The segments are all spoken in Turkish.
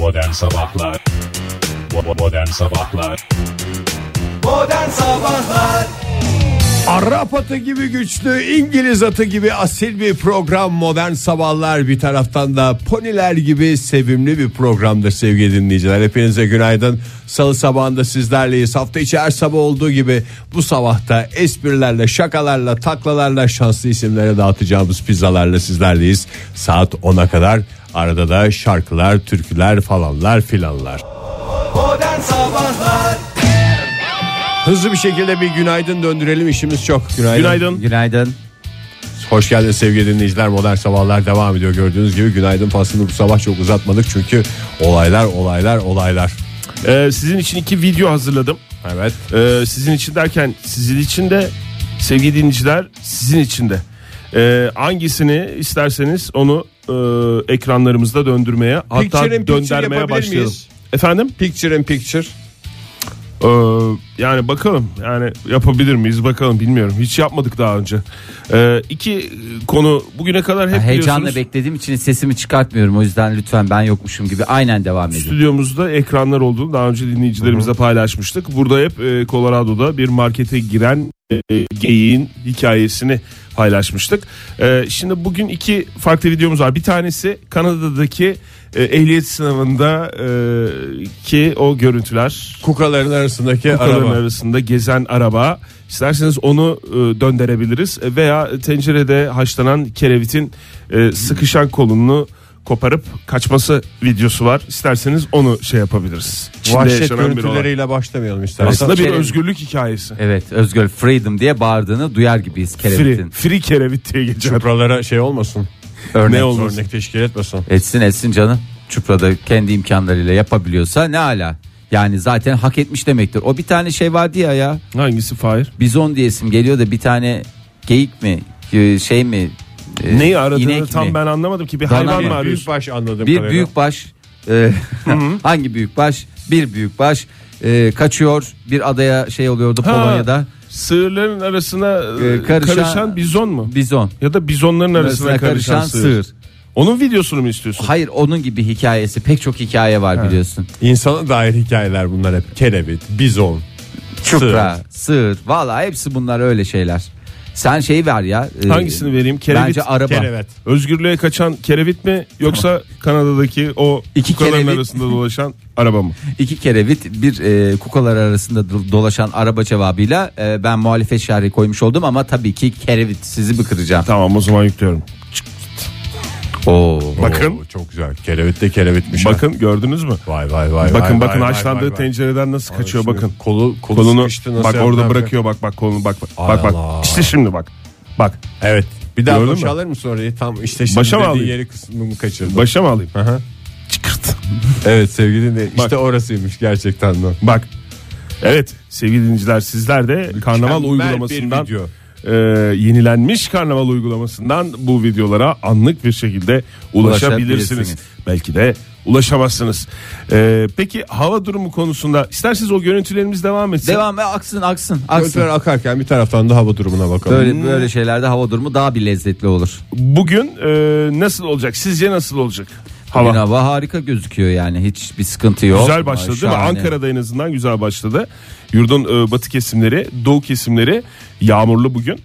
Modern Sabahlar Modern Sabahlar Modern Sabahlar Arap atı gibi güçlü, İngiliz atı gibi asil bir program Modern Sabahlar bir taraftan da poniler gibi sevimli bir programdır sevgili dinleyiciler. Hepinize günaydın. Salı sabahında sizlerleyiz. Hafta içi her sabah olduğu gibi bu sabahta esprilerle, şakalarla, taklalarla, şanslı isimlere dağıtacağımız pizzalarla sizlerleyiz. Saat 10'a kadar arada da şarkılar, türküler falanlar filanlar. Hızlı bir şekilde bir günaydın döndürelim işimiz çok. Günaydın. Günaydın. Günaydın. Hoş geldiniz sevgili dinleyiciler. Modern Sabahlar devam ediyor. Gördüğünüz gibi günaydın faslını bu sabah çok uzatmadık. Çünkü olaylar olaylar olaylar. Ee, sizin için iki video hazırladım. Evet. Ee, sizin için derken sizin için de sevgili dinleyiciler sizin için de. Ee, hangisini isterseniz onu e, ekranlarımızda döndürmeye hatta Picture döndürmeye başlayalım. miyiz? Efendim? Picture in picture. Ee, yani bakalım yani yapabilir miyiz bakalım bilmiyorum hiç yapmadık daha önce. Ee, iki konu bugüne kadar hep Heyecanla biliyorsunuz beklediğim için sesimi çıkartmıyorum. O yüzden lütfen ben yokmuşum gibi aynen devam edin. Stüdyomuzda ekranlar olduğunu daha önce dinleyicilerimizle paylaşmıştık. Burada hep e, Colorado'da bir markete giren geyiğin hikayesini paylaşmıştık. E, şimdi bugün iki farklı videomuz var. Bir tanesi Kanada'daki e, ehliyet sınavında e, ki o görüntüler. Kukaların arasındaki Kukaların araba. arasında gezen araba. İsterseniz onu e, döndürebiliriz veya tencerede haşlanan kerevitin e, sıkışan kolunu koparıp kaçması videosu var. İsterseniz onu şey yapabiliriz. Çin'de Vahşet görüntüleriyle başlamayalım istersen. Aslında bir Kereviz. özgürlük hikayesi. Evet Özgür Freedom diye bağırdığını duyar gibiyiz Free, kerevitin. free kerevit diye geçer. Çupralara şey olmasın. Örnek. Ne olmasın? Örnek teşkil etmesin. Etsin etsin canım. Çupra'da kendi imkanlarıyla yapabiliyorsa ne ala. Yani zaten hak etmiş demektir. O bir tane şey vardı ya ya. Hangisi Fahir? Bizon diye isim geliyor da bir tane geyik mi e, şey mi? E, Neyi aradığını inek tam mi? ben anlamadım ki. Bir Dana hayvan mı? arıyorsun? büyük baş anladığım Bir kadarıyla. büyük baş e, hangi büyük baş? Bir büyük baş e, kaçıyor bir adaya şey oluyordu Ha, Polonya'da Sığırların arasına e, Ee, karışan- karışan, bizon mu? bizon. Ya da bizonların arasına, Arasına karışan, karışan sığır. sığır. Onun videosunu mu istiyorsun? Hayır onun gibi hikayesi pek çok hikaye var biliyorsun. İnsana dair hikayeler bunlar hep. Kerevit, bizon, Çupra, sığır valla hepsi bunlar öyle şeyler. Sen şey ver ya. e, Hangisini vereyim? Kerevit, Bence araba. kerevet. Özgürlüğe kaçan kerevit mi yoksa Kanada'daki o İki kukaların kerevit. arasında dolaşan araba mı? İki kerevit bir e, kukalar arasında do- dolaşan araba cevabıyla e, ben muhalefet şerhi koymuş oldum ama tabii ki kerevit sizi kıracağım. Tamam o zaman yüklüyorum. Oo. Bakın. Oo, çok güzel. Kerevit de kerevitmiş. ha. Bakın gördünüz mü? Vay vay vay. bakın vay, bakın vay, haşlandığı vay, vay. tencereden nasıl kaçıyor Şimdi bakın. Kolu, kolu Kolunu nasıl bak orada bırakıyor bak bak kolunu bak bak Allah. bak bak. İşte şimdi bak. Bak? Evet. Bir daha Gördün boşa mü? alır mısın orayı? Tam işte şimdi Başa mı alayım? yeri kısmını kaçırdım. başa mı alayım? Aha. Çıkırt. Evet sevgili dinleyiciler. Bak. İşte orasıymış gerçekten de. Bak. Evet sevgili dinleyiciler sizler de karnaval Mükemmel uygulamasından bir video. E, yenilenmiş karnaval uygulamasından bu videolara anlık bir şekilde ulaşabilirsiniz. Belki de ulaşamazsınız. E, peki hava durumu konusunda isterseniz o görüntülerimiz devam etsin. Devam ve aksın aksın aksın. Görüntüler akarken bir taraftan da hava durumuna bakalım. Böyle böyle şeylerde hava durumu daha bir lezzetli olur. Bugün e, nasıl olacak? Sizce nasıl olacak? Hava. Hava. hava harika gözüküyor yani hiç bir sıkıntı yok. Güzel başladı değil mi? Şahane. Ankara'da en azından güzel başladı. Yurdun e, batı kesimleri, doğu kesimleri yağmurlu bugün.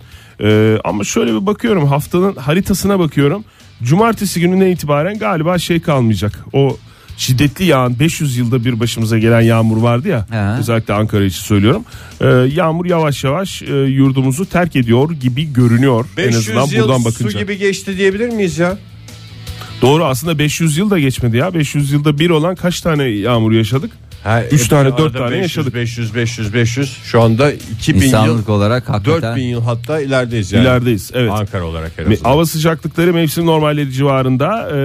E, ama şöyle bir bakıyorum haftanın haritasına bakıyorum. Cumartesi gününe itibaren galiba şey kalmayacak. O şiddetli yağan 500 yılda bir başımıza gelen yağmur vardı ya. He. Özellikle Ankara için söylüyorum. E, yağmur yavaş yavaş e, yurdumuzu terk ediyor gibi görünüyor. en 500 azından yıl buradan su bakınca. gibi geçti diyebilir miyiz ya? Doğru aslında 500 yıl da geçmedi ya. 500 yılda bir olan kaç tane yağmur yaşadık? Ha, Üç e, tane, arada dört tane 500, yaşadık. 500 500 500 şu anda 2000 yıl İnsanlık olarak hakikaten. 4000 yıl hatta ilerideyiz yani. İlerideyiz. Evet. Ankara olarak en azından. Hava sıcaklıkları mevsim normalleri civarında e,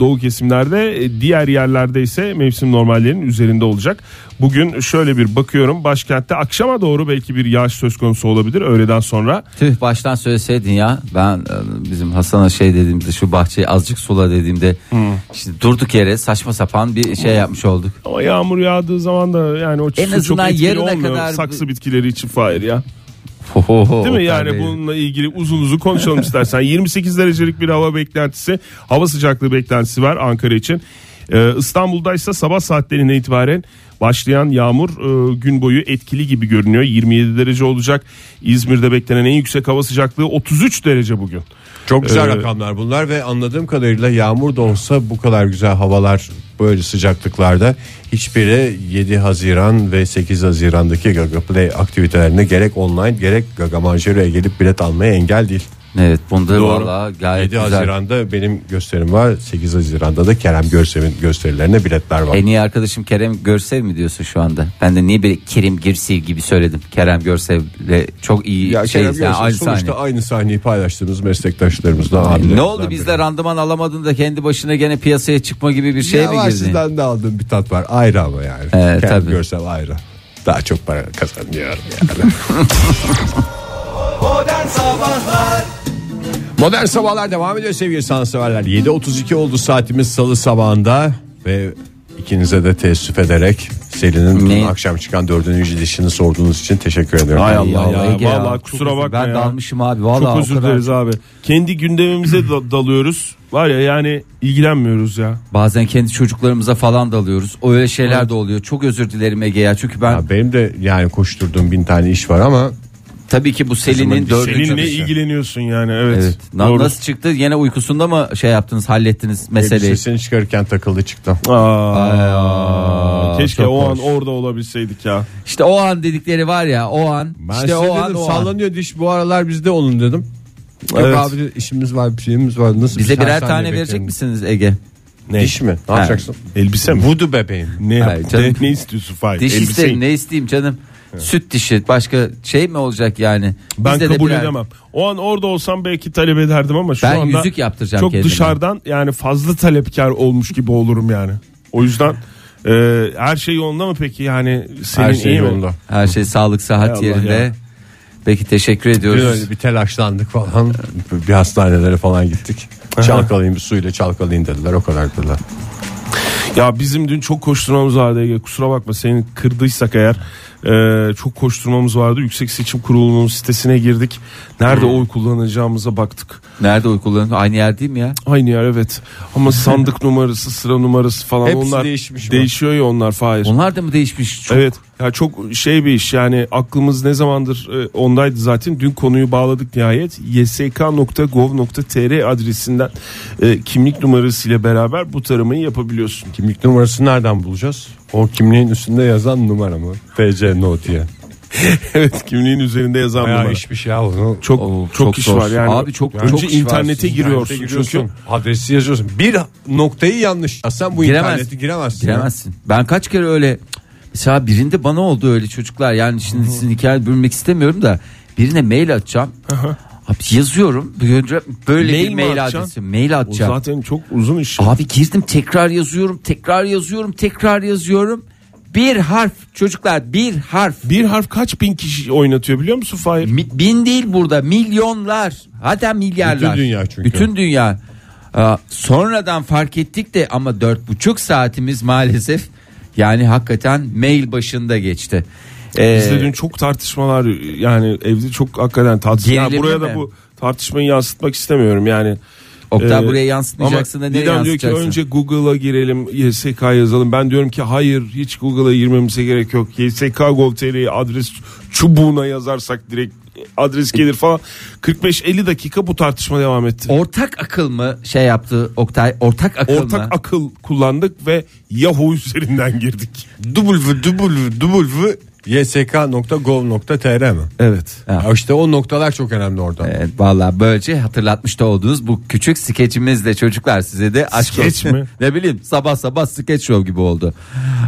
doğu kesimlerde e, diğer yerlerde ise mevsim normallerinin üzerinde olacak. Bugün şöyle bir bakıyorum başkentte akşama doğru belki bir yağış söz konusu olabilir öğleden sonra. Tüh baştan söyleseydin ya ben e, bizim Hasan'a şey dediğimde şu bahçeyi azıcık sula dediğimde işte durduk yere saçma sapan bir şey yapmış olduk. Ama yağmur yağdığı zaman da yani o çok azından etkili yarına olmuyor. kadar- Saksı bitkileri için Fahir ya. Ho, ho, ho, Değil mi yani Bey. bununla ilgili uzun uzun konuşalım istersen. 28 derecelik bir hava beklentisi, hava sıcaklığı beklentisi var Ankara için. Ee, İstanbul'da ise sabah saatlerine itibaren başlayan yağmur e, gün boyu etkili gibi görünüyor. 27 derece olacak. İzmir'de beklenen en yüksek hava sıcaklığı 33 derece bugün. Çok güzel Ee, rakamlar bunlar ve anladığım kadarıyla yağmur da olsa bu kadar güzel havalar böyle sıcaklıklarda hiçbiri 7 Haziran ve 8 Haziran'daki Gaga Play aktivitelerine gerek online gerek Gaga Manjero'ya gelip bilet almaya engel değil. Evet bunda Doğru. valla gayet 7 güzel. Haziran'da benim gösterim var. 8 Haziran'da da Kerem Görsel'in gösterilerine biletler var. En iyi arkadaşım Kerem Görsev mi diyorsun şu anda? Ben de niye bir Kerim Girsev gibi söyledim. Kerem Görsev'le çok iyi ya şey Kerem yani Görsel aynı sonuçta sahne. aynı sahneyi paylaştığımız meslektaşlarımızdan abilerimizden Ne oldu biri. bizde randıman alamadın da kendi başına gene piyasaya çıkma gibi bir şey ya mi var, girdin? sizden de aldığım bir tat var ayrı ama yani. Evet, Kerem tabii. Görsel ayrı. Daha çok para kazanıyorum yani. Modern Sabahlar Modern Sabahlar devam ediyor sevgili sanatseverler. 7.32 oldu saatimiz salı sabahında ve ikinize de teessüf ederek Selin'in Ne? akşam çıkan dördüncü dişini sorduğunuz için teşekkür ediyorum. Ay Allah ya, Ege ya. vallahi Çok kusura özür- bakma ben ya. dalmışım abi vallahi Çok o özür kadar- dileriz abi. Kendi gündemimize da- dalıyoruz. Var ya yani ilgilenmiyoruz ya. Bazen kendi çocuklarımıza falan dalıyoruz. O öyle şeyler de oluyor. Çok özür dilerim Ege ya. Çünkü ben Ya benim de yani koşturduğum bin tane iş var ama tabii ki bu Selin'in dördüncü Seninle dışı. ilgileniyorsun yani evet. Evet. Na- Doğru. Nasıl çıktı? Yine uykusunda mı şey yaptınız, hallettiniz meseleyi? elbisesini çıkarırken takıldı çıktı. Aa, keşke çok o an hoş. orada olabilseydik ya. İşte o an dedikleri var ya, o an. Ben işte size o dedim an, o an. sallanıyor diş bu aralar bizde olun dedim. Yok Evet. abi işimiz var bir şeyimiz var. Nasıl Bize biz her birer tane verecek misiniz Ege? Ne? Diş mi? Ne yapacaksın? Elbise mi? Vudu bebeğim. Ne, Hayır canım. ne, ne istiyorsun Fahir? Diş Elbise- isterim, ne isteyeyim canım? Süt dişi, başka şey mi olacak yani? Ben Bizde de kabul birer- edemem. O an orada olsam belki talep ederdim ama şu Ben anda yüzük yaptıracağım çok kendime. dışarıdan yani fazla talepkar olmuş gibi olurum yani. O yüzden e, her şey yolunda mı peki yani senin Her şey iyi mi? yolunda. Her şey sağlık, Hay Allah yerinde. ya. Peki teşekkür ediyoruz. öyle bir telaşlandık falan. Bir hastanelere falan gittik. Çalkalayın bir suyla çalkalayın dediler o kadar dediler. Ya bizim dün çok koşturmamız vardı Ege. Kusura bakma seni kırdıysak eğer. E, çok koşturmamız vardı. Yüksek Seçim Kurulu'nun sitesine girdik. Nerede Hmm. oy kullanacağımıza baktık. Nerede oy kullanıyor? Aynı yer değil mi ya? Aynı yer evet. Ama sandık numarası, sıra numarası falan Hepsi onlar değişmiş mi? değişiyor ya onlar Fahir. Onlar da mı değişmiş? Çok Evet. Ya çok şey bir iş yani aklımız ne zamandır e, ondaydı zaten. Dün konuyu bağladık nihayet. ysk.gov.tr adresinden e, kimlik numarasıyla beraber bu taramayı yapabiliyorsun. Kimlik numarasını nereden bulacağız? O kimliğin üstünde yazan numara mı? TC no diye. evet kimliğin üzerinde yazan Bayağı numara. işmiş ya onu. Çok çok, çok iş zor. var yani. Abi çok- önce çok internete giriyorsun İnternete giriyorsun, çünkü. adresi yazıyorsun. Bir noktayı yanlış. Sen bu Giremez. internete giremezsin. ya. Giremezsin. Ben kaç kere öyle mesela birinde bana oldu öyle çocuklar. Yani şimdi sizin hikaye bölmek istemiyorum da birine mail atacağım. Abi yazıyorum. Böyle, Mail bir mail adresi. Mail O atacağım. zaten çok uzun iş. Abi girdim tekrar yazıyorum, tekrar yazıyorum, tekrar yazıyorum. Bir harf çocuklar bir harf. Bir harf kaç bin kişi oynatıyor biliyor musun Fahir? Mi- Bin değil burada milyonlar hatta milyarlar. Bütün dünya çünkü. Bütün dünya. Aa, sonradan fark ettik de ama dört buçuk saatimiz maalesef yani hakikaten mail başında geçti. Ee, Bizde dün çok tartışmalar yani evde çok hakikaten tartışma. Ya Gerilimli buraya mi? da bu tartışmayı yansıtmak istemiyorum yani. Oktay Ee, buraya yansıtmayacaksın da nereye Didem diyor ki önce Google'a girelim YSK yazalım. Ben diyorum ki hayır hiç Google'a girmemize gerek yok. YSK Gov.tr'yi adres çubuğuna yazarsak direkt adres gelir falan. 45-50 dakika bu tartışma devam etti. Ortak akıl mı şey yaptı Oktay? Ortak akıl Ortak mı? akıl kullandık ve Yahoo üzerinden girdik. www.ysk.gov.tr mi? Evet. Ha. Ya işte o noktalar çok önemli orada. Evet, vallahi böylece hatırlatmış da olduğunuz bu küçük skeçimizle çocuklar size de aşk Skeç olsun. mi? ne bileyim sabah sabah skeç show gibi oldu.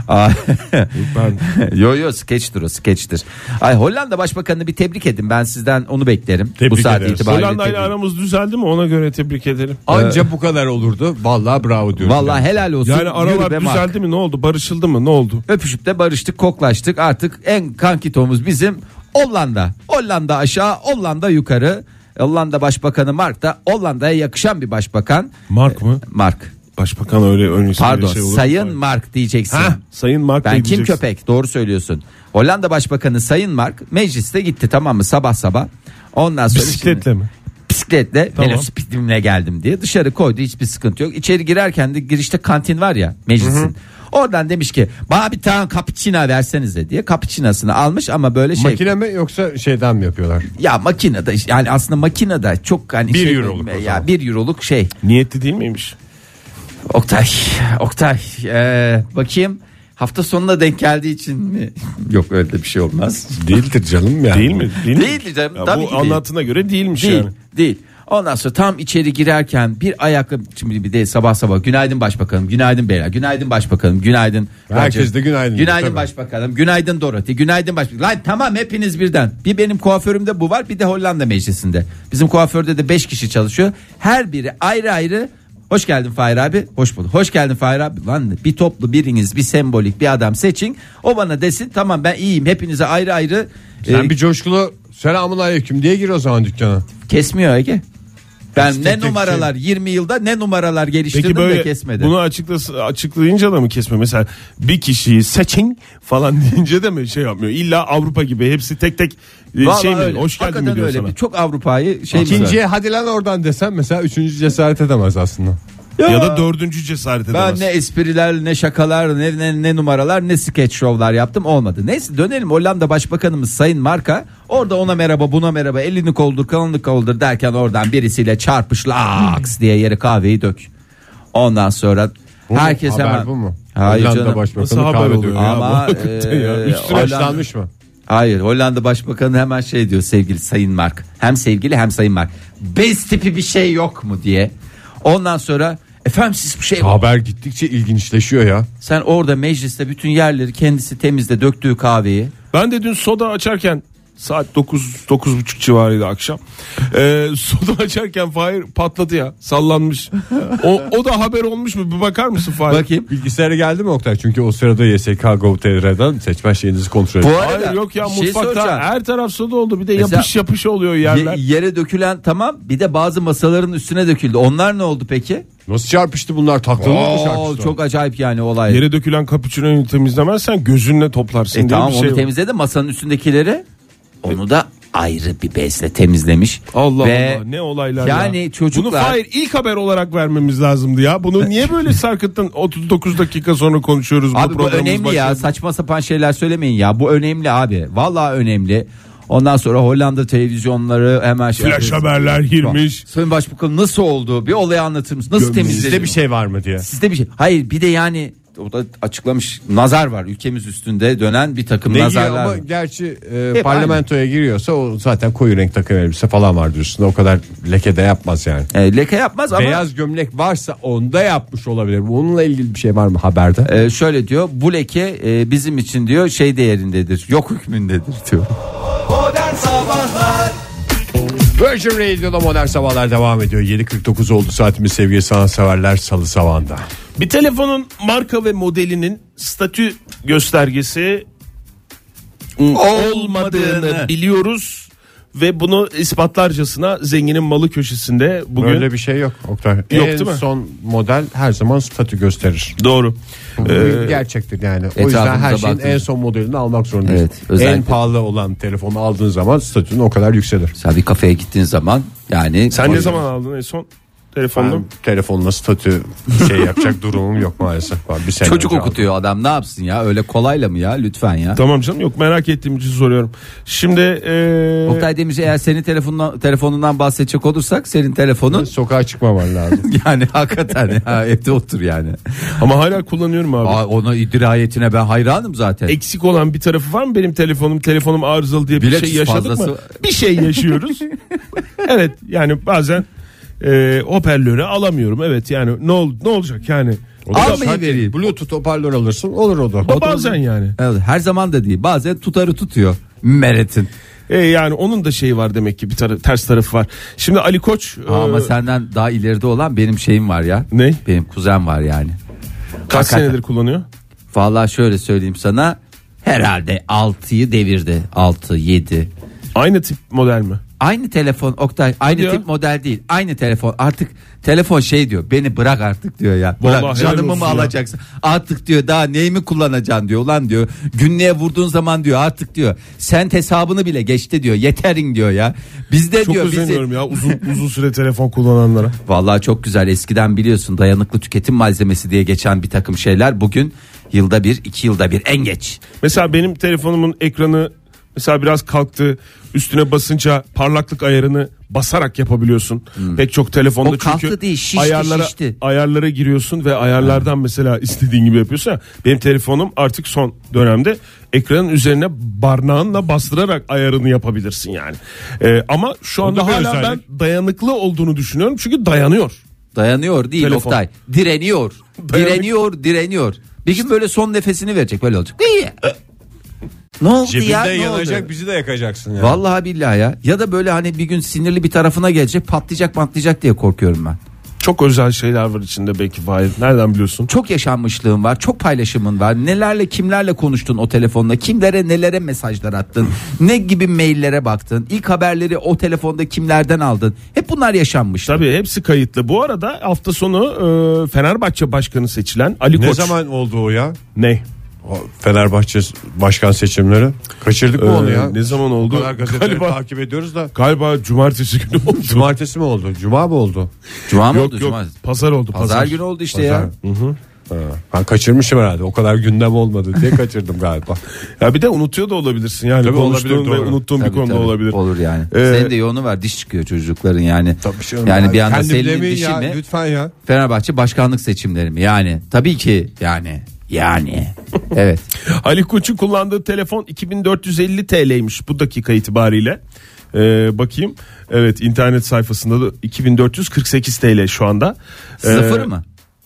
Ben yo yo skeçtir o skeçtir. Ay Hollanda Başbakanını bir tebrik edin ben sizden onu beklerim. bu Tebrik saat ederiz. itibariyle. Hollanda ile aramız düzeldi mi ona göre tebrik ederim. Anca bu kadar olurdu. Vallahi bravo diyorum. Vallahi helal olsun. Yani aralar Mark. düzeldi mi ne oldu barışıldı mı ne oldu? Öpüşüp de barıştık koklaştık artık en kankitomuz bizim Hollanda. Hollanda aşağı Hollanda yukarı. Hollanda Başbakanı Mark da Hollanda'ya yakışan bir başbakan. Mark mı? Mark. Başbakan öyle ön isimli Pardon şey olur? Sayın Mark diyeceksin. Ha, Sayın Mark Ben kim köpek doğru söylüyorsun. Hollanda Başbakanı Sayın Mark mecliste gitti tamam mı sabah sabah. Ondan sonra Bisikletle şimdi- mi? Bisikletle Tamam. velosipedimle geldim diye dışarı koydu hiçbir sıkıntı yok. İçeri girerken de girişte kantin var ya meclisin. Oradan demiş ki bana bir tane cappuccino versenize diye cappuccino'sunu almış ama böyle şey Makine mi yoksa şeyden mi yapıyorlar? ya makinede yani aslında makinede çok hani Bir şey, euroluk ya bir euroluk şey Niyetli değil miymiş? Oktay, Oktay ee, bakayım hafta sonuna denk geldiği için mi? Yok öyle bir şey olmaz. Değildir canım yani. Değil mi? Değil, mi? Değil canım, Ya tabii bu ki değil. anlattığına göre değilmiş Değil, yani. değil. Ondan sonra tam içeri girerken bir ayakkabı şimdi bir de sabah sabah günaydın başbakanım, günaydın beyler, günaydın başbakanım, günaydın. Herkes Roger, de günaydın Günaydın tabii. başbakanım, günaydın Dorothy, günaydın başbakanım. Lan tamam hepiniz birden. Bir benim kuaförümde bu var, bir de Hollanda meclisinde. Bizim kuaförde de 5 kişi çalışıyor. Her biri ayrı ayrı Hoş geldin Fahir abi. Hoş bulduk. Hoş geldin Fahir abi. Lan bir toplu biriniz bir sembolik bir adam seçin. O bana desin tamam ben iyiyim. Hepinize ayrı ayrı Sen e, bir coşkulu selamun aleyküm diye gir o zaman dükkana. Kesmiyor Ege. Ben ne numaralar 20 yılda ne numaralar geliştirdim Peki böyle de kesmedi. bunu açıklası, açıklayınca da mı kesme? Mesela bir kişiyi seçin falan deyince de mi şey yapmıyor? İlla Avrupa gibi hepsi tek tek e, Vallahi şey mi? öyle. Hoş geldin mi diyor öyle. sana? Çok Avrupa'yı şey İkinciye hadi lan oradan desem mesela üçüncü cesaret edemez aslında. Ya, da dördüncü cesaret ben edemez. ne espriler ne şakalar ne, ne, ne numaralar ne skeç şovlar yaptım olmadı. Neyse dönelim Hollanda Başbakanımız Sayın Marka orada ona merhaba buna merhaba elini koldur kanını koldur derken oradan birisiyle çarpış laks diye yere kahveyi dök. Ondan sonra Bu mu? herkes Haber hemen bu mu? Hayır Hollanda canım. Başbakanı Nasıl haber kahve oluyor ya? Ama ya. e, Üstüne Hollanda- mı? Hayır Hollanda Başbakanı hemen şey diyor sevgili Sayın Mark. Hem sevgili hem Sayın Mark. Bez tipi bir şey yok mu diye. Ondan sonra efendim siz bir şey Haber gittikçe ilginçleşiyor ya. Sen orada mecliste bütün yerleri kendisi temizle döktüğü kahveyi. Ben de dün soda açarken saat 9 9.30 civarıydı akşam. Ee, soda açarken Fahir patladı ya. Sallanmış. o, o da haber olmuş mu? Bir bakar mısın Fahir? Bakayım. Bilgisayara geldi mi Oktay? Çünkü o sırada YSK Gov.tr'den seçmen şeyinizi kontrol Bu edin. arada Hayır yok ya şey mutfakta soracağım. her taraf soda oldu. Bir de Mesela- yapış yapış oluyor Ye- yerler. yere dökülen tamam bir de bazı masaların üstüne döküldü. Onlar ne oldu peki? Nasıl çarpıştı bunlar? Taklalı mı Oo, çarpıştı? çok acayip yani olay. Yere dökülen cappuccino'yu temizlemezsen gözünle toplarsın e diye tamam bir şey onu var. temizledi masanın üstündekileri. Onu da ayrı bir bezle temizlemiş. Allah Ve Allah ne olaylar ya. yani çocuklar Bunu Fahir ilk haber olarak vermemiz lazımdı ya. Bunu niye böyle sarkıttın 39 dakika sonra konuşuyoruz bu Abi bu programımız önemli ya başladı. saçma sapan şeyler söylemeyin ya bu önemli abi vallahi önemli. Ondan sonra Hollanda televizyonları hemen şey Flash haberler girmiş. Sayın Başbakan nasıl oldu? Bir olayı anlatır mısın? Nasıl temizledi? Sizde bir şey var mı diye. Sizde bir şey. Hayır bir de yani o da açıklamış nazar var ülkemiz üstünde dönen bir takım Ne giyiyor nazarlar. ama var. gerçi e, Hep parlamentoya giriyorsa o zaten koyu renk takım elbise falan var diyorsun. O kadar leke de yapmaz yani. E, leke yapmaz ama Beyaz gömlek varsa onda yapmış olabilir. Bununla ilgili bir şey var mı haberde? e, şöyle diyor bu leke e, bizim için diyor şey değerindedir. Yok hükmündedir diyor. Sabahlar Virgin Radio'da modern sabahlar devam ediyor. 7.49 oldu saatimiz sevgili sanatseverler salı sabahında. Bir telefonun marka ve modelinin statü göstergesi olmadığını biliyoruz ve bunu ispatlarcasına zenginin malı köşesinde bugün Böyle bir şey yok Oktay. en değil mi? son model her zaman statü gösterir. doğru. Bu Ee, bir gerçektir yani. O yüzden her şeyin baktığımız- en son modelini almak zorundayız. Evet, özellikle- En pahalı olan telefonu aldığın zaman statün o kadar yükselir. Sen bir kafeye gittiğin zaman yani sen ne zaman aldın en son telefonunu? Ben telefonla statü şey yapacak durumum yok maalesef. Var. Bir sene çocuk önce aldım. okutuyor adam ne yapsın ya öyle kolayla mı ya lütfen ya. Tamam canım yok merak ettiğim için soruyorum. Şimdi ee, Oktay Demirci eğer senin telefonundan, telefonundan bahsedecek olursak senin telefonun Sokağa çıkmaman lazım. yani hakikaten ya, evde otur yani. ama hala kullanıyorum abi. Aa, ona dirayetine ben hayranım zaten. Eksik olan bir tarafı var mı benim telefonum? Telefonum arızalı diye bir Biletus şey yaşadık fazlası- mı? Bir şey yaşıyoruz. evet yani bazen e, hoparlörü alamıyorum. Evet yani ne ol, ne olacak yani? O da Almayı şart vereyim. Bluetooth hoparlör alırsın olur o da. O bazen yani. Evet, her zaman da değil bazen tutarı tutuyor Meret'in. E, yani onun da şeyi var demek ki bir tara- ters tarafı var. Şimdi Ali Koç e, Ama senden daha ileride olan benim şeyim var ya. Ne? Benim kuzen var yani. kaç hakikaten. senedir kullanıyor? Vallahi şöyle söyleyeyim sana herhalde 6'yı devirdi 6 7 Aynı tip model mi? Aynı telefon Oktay aynı ya. tip model değil. Aynı telefon artık telefon şey diyor beni bırak artık diyor ya. Bırak Vallahi helal canımı mı olsun ya. alacaksın? Artık diyor daha neyimi kullanacaksın diyor. Ulan diyor günlüğe vurduğun zaman diyor artık diyor sen hesabını bile geçti diyor. Yeterin diyor ya. Bizde Çok diyor bizi özeniyorum ya uzun uzun süre telefon kullananlara. Vallahi çok güzel eskiden biliyorsun dayanıklı tüketim malzemesi diye geçen bir takım şeyler bugün yılda bir iki yılda bir en geç. Mesela benim telefonumun ekranı mesela biraz kalktı. Üstüne basınca parlaklık ayarını basarak yapabiliyorsun. Pek çok telefonda Hmm. O çünkü değil, şişti, ayarlara şişti. ayarlara giriyorsun ve ayarlardan mesela istediğin gibi yapıyorsun. ya. Benim telefonum artık son dönemde ekranın üzerine barnağınla bastırarak ayarını yapabilirsin yani. Ee, ama şu anda hala ben özellik. dayanıklı olduğunu düşünüyorum çünkü dayanıyor. Dayanıyor değil Telefon. Oktay. Direniyor. Dayanık- Direniyor, direniyor. Bir gün böyle son nefesini verecek böyle olacak. Ne oldu Cebinde ya? Ne yanacak oldu? bizi de yakacaksın ya. Vallahi billahi ya. Ya da böyle hani bir gün sinirli bir tarafına gelecek patlayacak patlayacak diye korkuyorum ben. Çok özel şeyler var içinde belki Fahir. Nereden biliyorsun? Çok yaşanmışlığın var, çok paylaşımın var. Nelerle kimlerle konuştun o telefonla, kimlere nelere mesajlar attın, ne gibi maillere baktın, ilk haberleri o telefonda kimlerden aldın. Hep bunlar yaşanmış. Tabii hepsi kayıtlı. Bu arada hafta sonu e, Fenerbahçe başkanı seçilen Ali Ne Koç. zaman oldu o ya? Ne? Fenerbahçe başkan seçimleri. Kaçırdık mı Ee, onu ya? ne zaman oldu? Galiba, takip ediyoruz da. galiba cumartesi günü oldu. Cumartesi mi oldu? Cuma mı oldu? Cuma mı yok oldu? yok Cuma. pazar oldu. Pazar, Pazar, günü oldu işte Pazar. ya. Ha, ben kaçırmışım herhalde. O kadar gündem olmadı diye kaçırdım galiba. Ya bir de unutuyor da olabilirsin yani Tabii konuştuğun olabilir, ve doğru. unuttuğun bir Tabii, konuda tabii. olabilir. Olur yani. Ee, Senin de yoğunu var diş çıkıyor çocukların yani. Tabii canım yani ya. bir anda Kendim Selin'in demeyin dişi ya, mi? Lütfen ya. Fenerbahçe başkanlık seçimleri mi? Yani tabii ki yani. Yani. Evet. Ali Koç'un kullandığı telefon 2450 TL'ymiş bu dakika itibariyle. Ee, bakayım. Evet internet sayfasında da 2448 TL şu anda. Ee, Sıfır mı?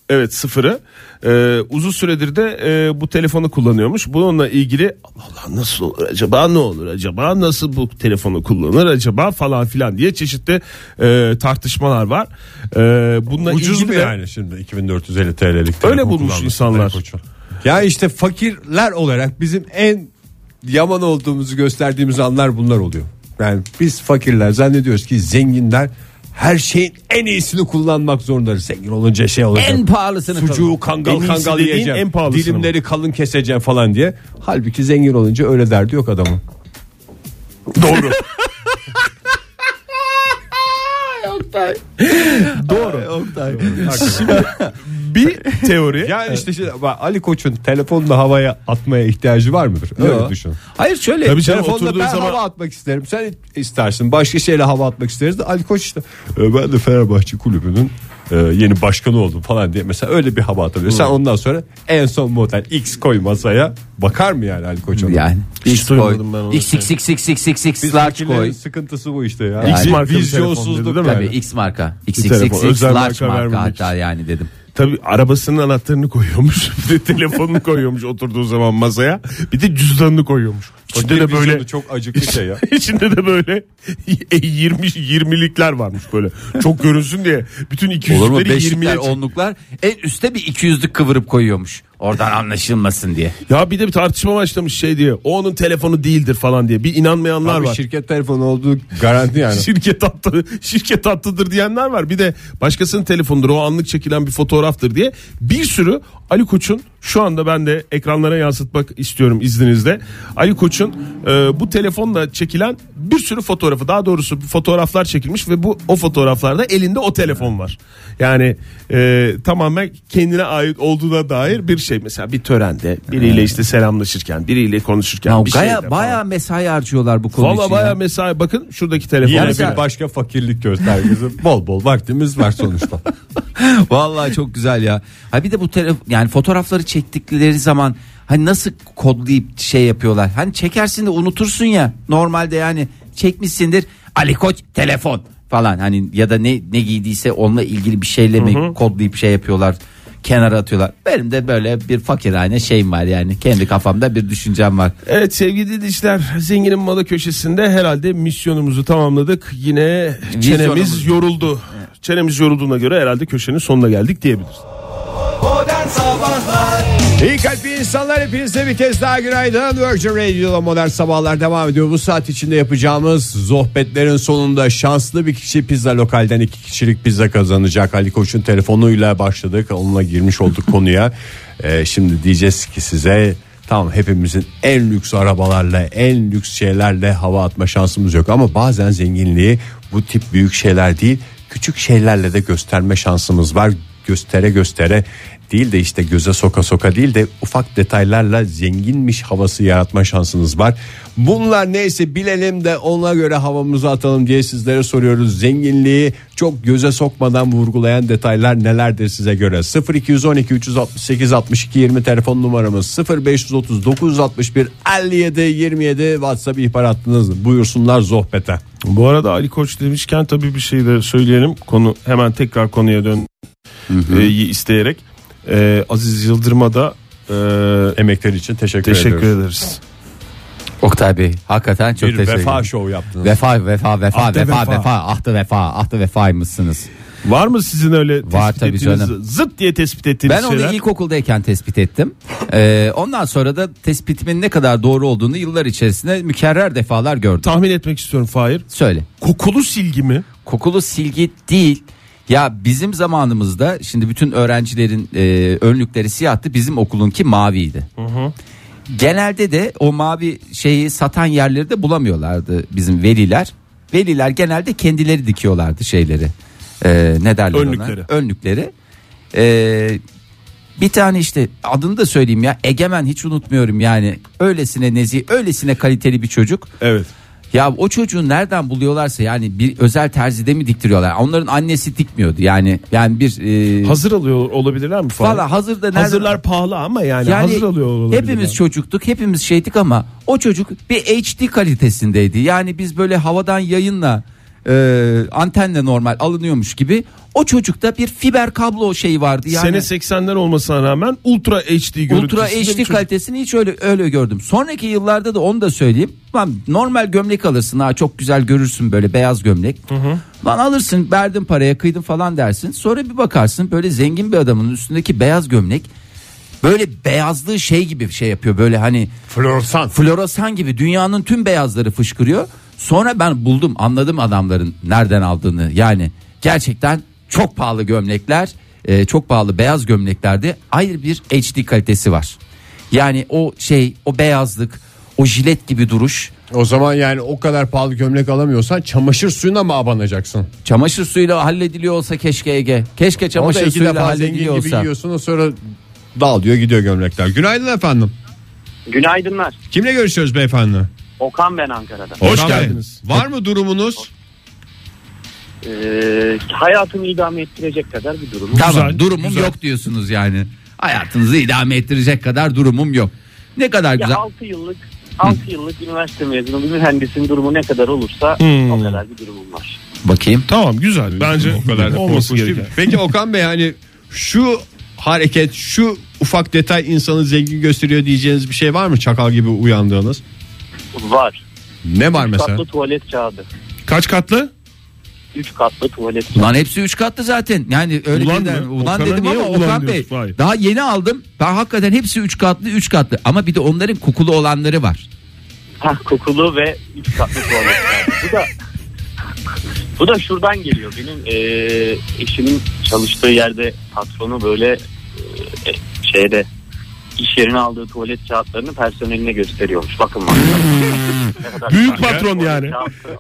Evet sıfırı. Ee, uzun süredir de e, bu telefonu kullanıyormuş. Bununla ilgili Allah Allah nasıl olur acaba ne olur acaba nasıl bu telefonu kullanır acaba falan filan diye çeşitli e, tartışmalar var. Ee, bununla Ucuz ilgili mu de- yani şimdi 2450 TL'lik Öyle telefon bulmuş kullanması insanlar. Ali Koç'un? Ya işte fakirler olarak bizim en yaman olduğumuzu gösterdiğimiz anlar bunlar oluyor. Yani biz fakirler zannediyoruz ki zenginler her şeyin en iyisini kullanmak zorundadır. Zengin olunca şey olacak. En pahalısını Sucuğu kangal En kangal yiyeceğim. en pahalısını Dilimleri kalın keseceğim falan diye. Halbuki zengin olunca öyle derdi yok adamın. Doğru. Doğru. bir teori. Yani işte şey, bak Ali Koç'un telefonla havaya atmaya ihtiyacı var mıdır? Öyle Yok. düşün. Hayır şöyle. Tabii canım, Telefonla oturduğun ben zaman- hava atmak isterim. Sen istersin. Başka şeyle hava atmak isteriz de Ali Koç işte. "E, Ben de Fenerbahçe kulübünün e, yeni başkanı oldum falan diye. Mesela öyle bir hava atabiliyor. Sen ondan sonra en son model X koy masaya. Bakar mı yani Ali Koç ona? Yani Hiç X koy. X X X X X X X large koy. sıkıntısı bu işte ya. X Yani marka bir vizyonsuzluk değil mi? Tabii X marka. X X X X large marka marka hatta yani dedim. Tabii arabasının anahtarını koyuyormuş. Bir de telefonunu koyuyormuş oturduğu zaman masaya. Bir de cüzdanını koyuyormuş. İçinde de böyle çok acıklı şey ya. içinde de böyle 20 20'likler varmış böyle. Çok görünsün diye bütün Olur mu? 200'leri Beşlikler, 20'ye onluklar en üste bir 200'lük kıvırıp koyuyormuş. Oradan anlaşılmasın diye. Ya bir de bir tartışma başlamış şey diye. O onun telefonu değildir falan diye. Bir inanmayanlar Abi var. şirket telefonu olduğu garanti yani. şirket attı, şirket attıdır diyenler var. Bir de başkasının telefonudur o anlık çekilen bir fotoğraftır diye bir sürü Ali Koç'un şu anda ben de ekranlara yansıtmak istiyorum izninizle. Ali Koç'un e, bu telefonla çekilen bir sürü fotoğrafı daha doğrusu fotoğraflar çekilmiş ve bu o fotoğraflarda elinde o telefon var. Yani e, tamamen kendine ait olduğuna dair bir şey. Mesela bir törende biriyle işte selamlaşırken biriyle konuşurken Ya bir baya, şeyde baya falan. mesai harcıyorlar bu konu Valla için. baya ya. mesai bakın şuradaki telefon. Yine mesela- bir başka fakirlik göstergesi. bol bol vaktimiz var sonuçta. Vallahi çok güzel ya. Ha bir de bu telef yani fotoğrafları çektikleri zaman hani nasıl kodlayıp şey yapıyorlar. Hani çekersin de unutursun ya. Normalde yani çekmişsindir. Ali Koç telefon falan hani ya da ne ne giydiyse onunla ilgili bir şeyle mi kodlayıp şey yapıyorlar. Kenara atıyorlar. Benim de böyle bir fakirhane şeyim var yani. Kendi kafamda bir düşüncem var. Evet sevgili dinleyiciler zenginin malı köşesinde herhalde misyonumuzu tamamladık. Yine çenemiz yoruldu. Çenemiz yorulduğuna göre herhalde köşenin sonuna geldik diyebiliriz. Modern Sabahlar İyi kalpli insanlar hepinize bir kez daha günaydın. Virgin Radio'da modern sabahlar devam ediyor. Bu saat içinde yapacağımız sohbetlerin sonunda şanslı bir kişi pizza lokalden iki kişilik pizza kazanacak. Ali Koç'un telefonuyla başladık. Onunla girmiş olduk konuya. Ee, şimdi diyeceğiz ki size tamam hepimizin en lüks arabalarla en lüks şeylerle hava atma şansımız yok. Ama bazen zenginliği bu tip büyük şeyler değil küçük şeylerle de gösterme şansımız var. Göstere göstere değil de işte göze soka soka değil de ufak detaylarla zenginmiş havası yaratma şansınız var. Bunlar neyse bilelim de ona göre havamızı atalım diye sizlere soruyoruz. Zenginliği çok göze sokmadan vurgulayan detaylar nelerdir size göre? 0212 368 62 20 telefon numaramız 0530 961 57 27 WhatsApp ihbar hattınız. Buyursunlar sohbete. Bu arada Ali Koç demişken tabii bir şey de söyleyelim. Konu hemen tekrar konuya dön e, isteyerek. E, Aziz Yıldırım'a da e, Emekleri için teşekkür, teşekkür ediyoruz. ederiz. Oktay Bey hakikaten çok Bir teşekkür vefa ederim. şovu yaptınız. Vefa vefa vefa Ahtı vefa vefa. vefa ahtı vefa ahtı vefaymışsınız. Var mı sizin öyle Var tespit tabii ettiğiniz, canım. zıt diye tespit ettiğiniz Ben onu şeyler? ilkokuldayken tespit ettim. Ee, ondan sonra da tespitimin ne kadar doğru olduğunu yıllar içerisinde mükerrer defalar gördüm. Tahmin etmek istiyorum Fahir. Söyle. Kokulu silgi mi? Kokulu silgi değil. Ya bizim zamanımızda şimdi bütün öğrencilerin e, önlükleri siyahtı. Bizim okulunki maviydi. Genelde de o mavi şeyi satan yerleri de bulamıyorlardı bizim veliler. Veliler genelde kendileri dikiyorlardı şeyleri. E, ne derler Önlükleri. ona? Önlükleri. E, bir tane işte adını da söyleyeyim ya Egemen hiç unutmuyorum yani öylesine nezih öylesine kaliteli bir çocuk. Evet. Ya o çocuğu nereden buluyorlarsa yani bir özel terzide mi diktiriyorlar? Onların annesi dikmiyordu yani yani bir e, Hazır alıyor olabilirler mi Fahir? Valla hazırda nereden- Hazırlar pahalı ama yani, yani hazır alıyor olabilirler. hepimiz çocuktuk hepimiz şeydik ama o çocuk bir HD kalitesindeydi. Yani biz böyle havadan yayınla e, antenle normal alınıyormuş gibi o çocukta bir fiber kablo şeyi vardı. Yani Sene 80'ler olmasına rağmen Ultra HD görüntüsünde Ultra HD çocuk. kalitesini hiç öyle öyle gördüm. Sonraki yıllarda da onu da söyleyeyim. Lan normal gömlek alırsın ha çok güzel görürsün böyle beyaz gömlek. Lan alırsın verdin paraya kıydın falan dersin. Sonra bir bakarsın böyle zengin bir adamın üstündeki beyaz gömlek böyle beyazlığı şey gibi şey yapıyor böyle hani Floresan. floresan gibi dünyanın tüm beyazları fışkırıyor. Sonra ben buldum anladım adamların nereden aldığını yani gerçekten çok pahalı gömlekler e, çok pahalı beyaz gömleklerde ayrı bir HD kalitesi var. Yani o şey o beyazlık o jilet gibi duruş O zaman yani o kadar pahalı gömlek alamıyorsan çamaşır suyuna mı abanacaksın? çamaşır suyuyla hallediliyor olsa keşke Ege. Keşke çamaşır suyuyla hallediliyor gibi olsa. giyiyorsun o sonra dağılıyor gidiyor gömlekler. Günaydın efendim. Günaydınlar. Kimle görüşüyoruz beyefendi? Okan ben Ankara'da. Hoş Okan Bey, geldiniz. Var mı durumunuz? Ee, hayatımı idame ettirecek kadar bir durum. Tamam Güzel, durumum güzel. yok diyorsunuz yani. Hayatınızı idame ettirecek kadar durumum yok. Ne kadar Ya güzel. 6 yıllık 6 yıllık üniversite mezunu bir mühendisin durumu ne kadar olursa Hmm. o kadar bir durumum var. Bakayım. Tamam güzel. Bence o kadar da olması gereken. Peki Okan Bey hani şu hareket şu ufak detay insanı zengin gösteriyor diyeceğiniz bir şey var mı çakal gibi uyandığınız? Var. Ne var 3 mesela? katlı tuvalet kağıdı. Kaç katlı? 3 katlı tuvalet kağıdı. Ulan hepsi 3 katlı zaten. Yani öyle Ulan mı? ulan Okan'a dedim ama ulan Okan Bey diyorsun? Hayır. daha yeni aldım. Ben hakikaten hepsi 3 katlı 3 katlı ama bir de onların kokulu olanları var. Hah, kokulu ve 3 katlı tuvalet kağıdı. Bu da bu da şuradan geliyor. Benim eee, eşimin çalıştığı yerde patronu böyle eee, şeyde iş yerine aldığı tuvalet kağıtlarını personeline gösteriyormuş. Bakın bak. Kadar Büyük patron yani.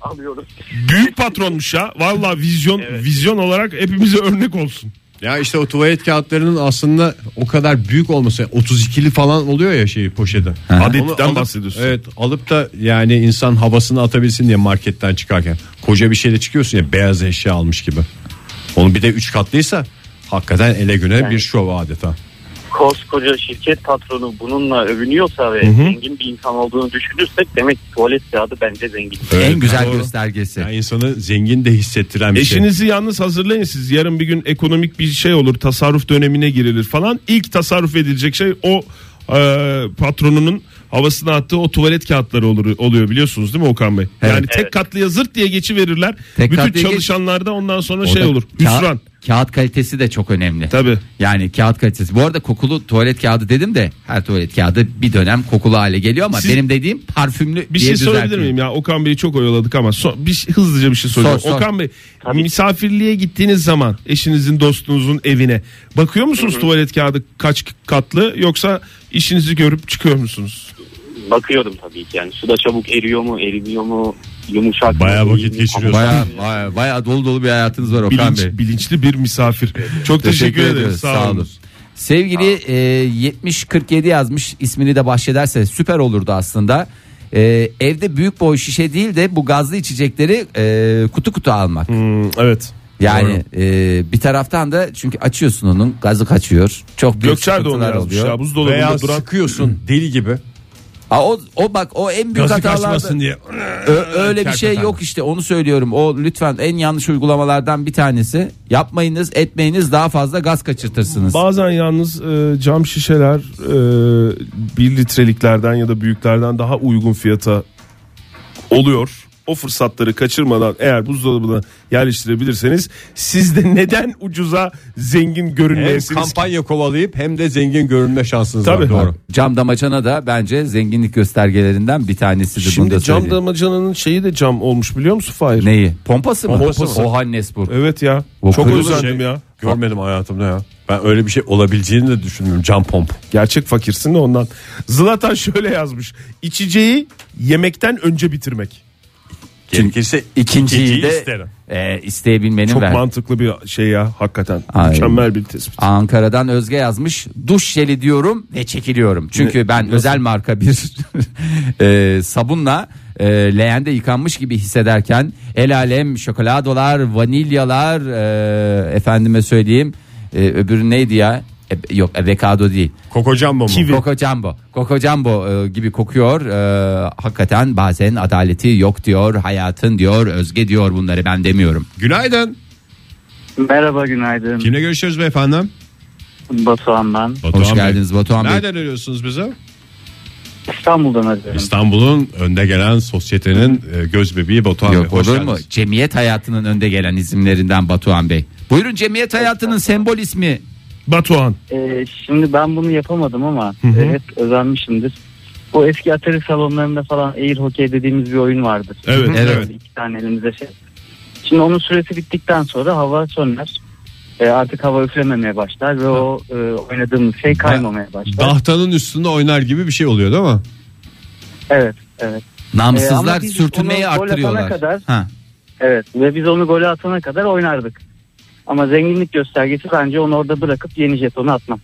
alıyoruz. Büyük patronmuş ya. Valla vizyon Evet. vizyon olarak hepimize örnek olsun. Ya işte o tuvalet kağıtlarının aslında o kadar büyük olması 32'li falan oluyor ya şey poşeti. Adetten alıp- bahsediyorsun. Evet alıp da yani insan havasını atabilsin diye marketten çıkarken koca bir şeyle çıkıyorsun ya beyaz eşya almış gibi. Onu bir de 3 katlıysa hakikaten ele güne bir şov adeta. Koskoca şirket patronu bununla övünüyorsa ve zengin bir insan olduğunu düşünürsek demek ki tuvalet kağıdı bence zengin. Evet, en güzel doğru. göstergesi. Yani insanı zengin de hissettiren bir şey. Eşinizi yalnız hazırlayın siz. Yarın bir gün ekonomik bir şey olur. Tasarruf dönemine girilir falan. İlk tasarruf edilecek şey o e, patronunun havasına attığı o tuvalet kağıtları olur, oluyor biliyorsunuz değil mi Okan Bey? Yani tek Evet. katlıya zırt diye geçi verirler. Tek Bütün katlıya geç- çalışanlarda ondan sonra O şey olur. ka- Hüsran. Kağıt kalitesi de çok önemli. Tabii. Yani kağıt kalitesi. Bu arada kokulu tuvalet kağıdı dedim de her tuvalet kağıdı bir dönem kokulu hale geliyor ama Siz- benim dediğim parfümlü Bir diye şey sorabilir miyim ya? Okan Bey'i çok oyaladık ama so- bir şey- hızlıca bir şey soracağım. Sor, sor. Okan Bey misafirliğe gittiğiniz zaman eşinizin dostunuzun evine bakıyor musunuz tuvalet kağıdı kaç katlı yoksa işinizi görüp çıkıyor musunuz? Bakıyorum tabii ki yani suda çabuk eriyor mu erimiyor mu yumuşak Bayağı vakit mi? geçiriyorsun. Baya, baya, baya dolu dolu bir hayatınız var Okan Bilinç, Bey. bilinçli bir misafir. Çok teşekkür, ederiz. Sağ olun. Sevgili e, 7047 yazmış ismini de bahşederse süper olurdu aslında. E, evde büyük boy şişe değil de bu gazlı içecekleri e, kutu kutu almak. Hmm, evet. Yani e, bir taraftan da çünkü açıyorsun onun gazı kaçıyor. Çok büyük Gökçer de onu sıkıntılar yazmış oluyor. ya. Buzdolabında Veya duran sıkıyorsun deli gibi. Aa, o, o bak o en büyük Gazı hatalarda kaçmasın diye. Ö- öyle bir şey yok işte onu söylüyorum. O lütfen en yanlış uygulamalardan bir tanesi. Yapmayınız, etmeyiniz daha fazla gaz kaçırtırsınız. Bazen yalnız e, cam şişeler e, 1 litreliklerden ya da büyüklerden daha uygun fiyata oluyor. O fırsatları kaçırmadan eğer buzdolabına yerleştirebilirseniz siz de neden ucuza zengin Hem görünmeyesiniz? kampanya kovalayıp hem de zengin görünme şansınız Tabii. var. Doğru. Cam damacana da bence zenginlik göstergelerinden bir tanesidir. bunu da Şimdi cam söyleyeyim. damacananın şeyi de cam olmuş biliyor musun Fahir? Neyi? Pompası mı? Pompası. O Hannesburg. Evet ya. O Çok kırmızı özendim Şey, ya. Görmedim hayatımda ya. Ben öyle bir şey olabileceğini de düşünmüyorum. Cam pomp. Gerçek fakirsin de ondan. Zlatan şöyle yazmış. İçeceği yemekten önce bitirmek. Gerekirse İkinciyi ikinciyi de isterim. e, isteyebilmenin Çok ver. mantıklı bir şey ya hakikaten. Ay. Mükemmel bir tespit. Ankara'dan Özge yazmış. Duş jeli diyorum ve çekiliyorum. Çünkü ben özel marka bir e, sabunla e, leğende yıkanmış gibi hissederken el alem şokoladolar, vanilyalar e, efendime söyleyeyim e, öbürü neydi ya? E, yok avokado değil. Coco Jumbo mu? Kivi. Coco Jumbo. Coco Jumbo e, gibi kokuyor. E, hakikaten bazen adaleti yok diyor. Hayatın diyor. Özge diyor bunları ben demiyorum. Günaydın. Merhaba günaydın. Kimle görüşüyoruz beyefendi? Batuhan ben. Batuhan Hoş Bey. geldiniz Batuhan Bey. Nereden arıyorsunuz bize? İstanbul'dan arıyorum. İstanbul'un önde gelen sosyetenin e, göz bebeği Batuhan Yok Bey. Hoş olur mu? geldiniz. Cemiyet hayatının önde gelen isimlerinden Batuhan Bey. Buyurun cemiyet hayatının sembol ismi. Batuhan. Ee, şimdi ben bunu yapamadım ama e, hep özenmişimdir. Bu eski atari salonlarında falan air hockey dediğimiz bir oyun vardır. Evet, Evet. evet. İki tane elimizde şey. Şimdi onun süresi bittikten sonra hava söner. E, artık hava üflememeye başlar ve o e, oynadığımız şey kaymamaya başlar. Dahtanın üstünde oynar gibi bir şey oluyor değil mi? Evet, evet. Namsızlar biz sürtünmeyi arttırıyorlar. kadar- Ha. Evet ve biz onu gole atana kadar oynardık. Ama zenginlik göstergesi bence onu orada bırakıp yeni jetonu atmam.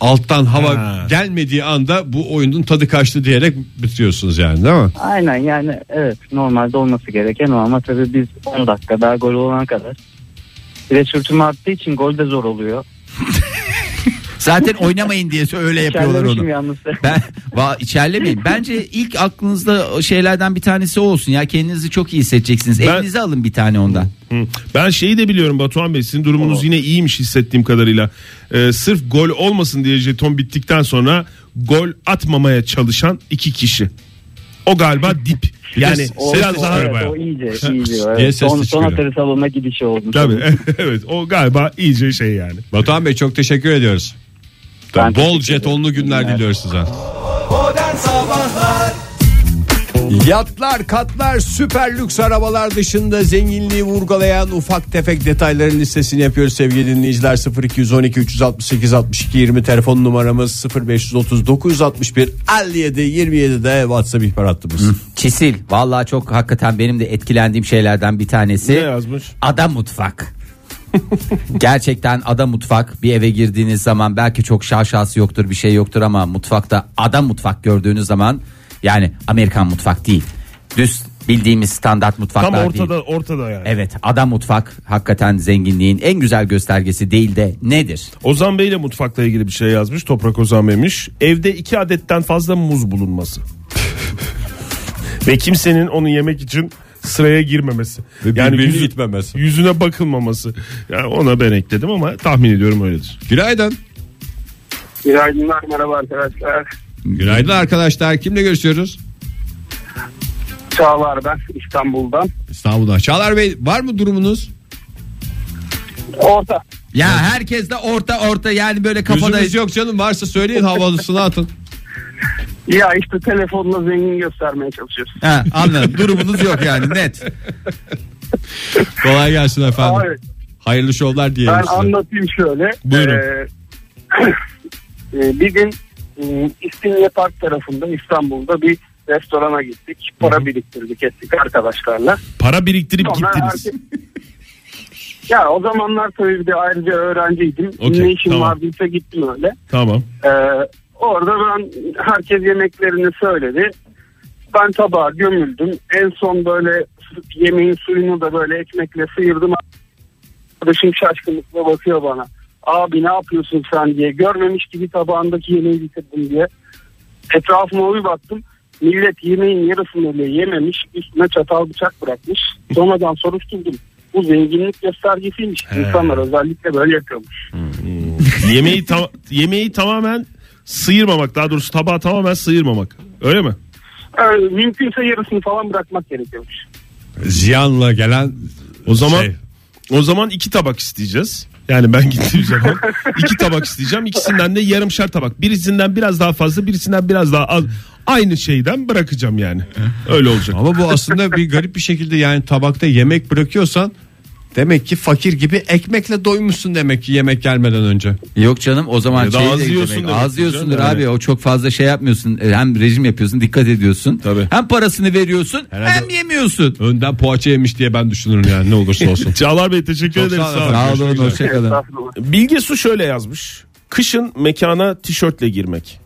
Alttan hava Ha. gelmediği anda bu oyunun tadı kaçtı diyerek bitiriyorsunuz yani değil mi? Aynen yani evet normalde olması gereken o ama tabii biz 10 dakika daha gol olana kadar. Bir de sürtünme arttığı için gol de zor oluyor. Zaten oynamayın diye öyle yapıyorlar onu. yalnız. Ben va içerlemeyin. Bence ilk aklınızda o şeylerden bir tanesi o olsun ya. Kendinizi çok iyi hissedeceksiniz. Ben- Elinize alın bir tane ondan. Hı. Ben şeyi de biliyorum Batuhan Bey sizin durumunuz yine iyiymiş hissettiğim kadarıyla. Ee, sırf gol olmasın diye jeton bittikten sonra gol atmamaya çalışan iki kişi. O galiba dip. Yani O, biraz o, daha evet, bayağı. o iyice, iyice. Evet. ses Son, son çıkıyor. atari salonuna gidişi oldu. Tabii evet o galiba iyice şey yani. Batuhan Bey çok teşekkür ediyoruz. Ben Bol jetonlu günler Evet. diliyoruz size. Yatlar, katlar, süper lüks arabalar dışında zenginliği vurgulayan ufak tefek detayların listesini yapıyoruz sevgili dinleyiciler. 0212 368 62 20 telefon numaramız 0530 961 57 27 de WhatsApp ihbar hattımız. Çisil. Vallahi çok hakikaten benim de etkilendiğim şeylerden bir tanesi. Ne yazmış? Ada mutfak. Gerçekten ada mutfak bir eve girdiğiniz zaman belki çok şaşası yoktur bir şey yoktur ama mutfakta ada mutfak gördüğünüz zaman yani Amerikan mutfak değil. Düz bildiğimiz standart mutfaklar Tam değil. ortada ortada yani. Evet ada mutfak hakikaten zenginliğin en güzel göstergesi değil de nedir? Ozan Bey ile mutfakla ilgili bir şey yazmış. Toprak Ozan Bey'miş. Evde iki adetten fazla muz bulunması. Ve kimsenin onu yemek için sıraya girmemesi. Ve birbirini yüzü- itmemesi. Yüzüne bakılmaması. Yani ona ben ekledim ama tahmin ediyorum öyledir. Günaydın. Günaydınlar merhaba arkadaşlar. Günaydın arkadaşlar. Kimle görüşüyoruz? Çağlar ben İstanbul'dan. İstanbul'da. Çağlar Bey var mı durumunuz? Orta. Ya herkes de orta orta yani böyle kafada Gözümüz yok canım varsa söyleyin havalısını atın. Ya işte telefonla zengin göstermeye çalışıyoruz. Ha, anladım. Durumunuz yok yani net. Kolay gelsin efendim. Abi, Hayırlı şovlar diyelim ben size. anlatayım şöyle. Buyurun. Ee, e, bir gün e, İstinye Park tarafında İstanbul'da bir restorana gittik. Para biriktirdik ettik arkadaşlarla. Para biriktirip Sonra gittiniz. herkes- Ya o zamanlar tabii bir de ayrıca öğrenciydim. Okey, ne işim tamam. vardıysa gittim öyle. Tamam. Ee, orada ben herkes yemeklerini söyledi. Ben tabağa gömüldüm. En son böyle yemeğin suyunu da böyle ekmekle sıyırdım. Arkadaşım şaşkınlıkla bakıyor bana. Abi ne yapıyorsun sen diye. Görmemiş gibi tabağındaki yemeği bitirdim diye. Etrafıma bir baktım. Millet yemeğin yarısını bile yememiş. Üstüne çatal bıçak bırakmış. Sonradan soruşturdum. Bu zenginlik göstergesiymiş. İnsanlar özellikle böyle yapıyormuş. yemeği ta- yemeği tamamen sıyırmamak daha doğrusu tabağı tamamen sıyırmamak. Öyle mi? Ee, mümkünse yarısını falan bırakmak gerekiyormuş. Ziyanla gelen O zaman şey. o zaman iki tabak isteyeceğiz. Yani ben gittiğim zaman iki tabak isteyeceğim. İkisinden de yarımşar tabak. Birisinden biraz daha fazla, birisinden biraz daha az. Aynı şeyden bırakacağım yani. Öyle olacak. Ama bu aslında bir garip bir şekilde yani tabakta yemek bırakıyorsan demek ki fakir gibi ekmekle doymuşsun demek ki yemek gelmeden önce. Yok canım o zaman Ya da şey az de yiyorsun demek, demek Az yiyorsundur canım, abi yani. o çok fazla şey yapmıyorsun E, hem rejim yapıyorsun dikkat ediyorsun Tabii. hem parasını veriyorsun Herhalde- hem yemiyorsun. Önden poğaça yemiş diye ben düşünürüm yani ne olursa olsun. Çağlar Bey teşekkür Çok ederiz. sağ olun Sağ olun. Sağ olun Görüşmek üzere. hoşçakalın. Bilge Su şöyle yazmış. Kışın mekana tişörtle girmek.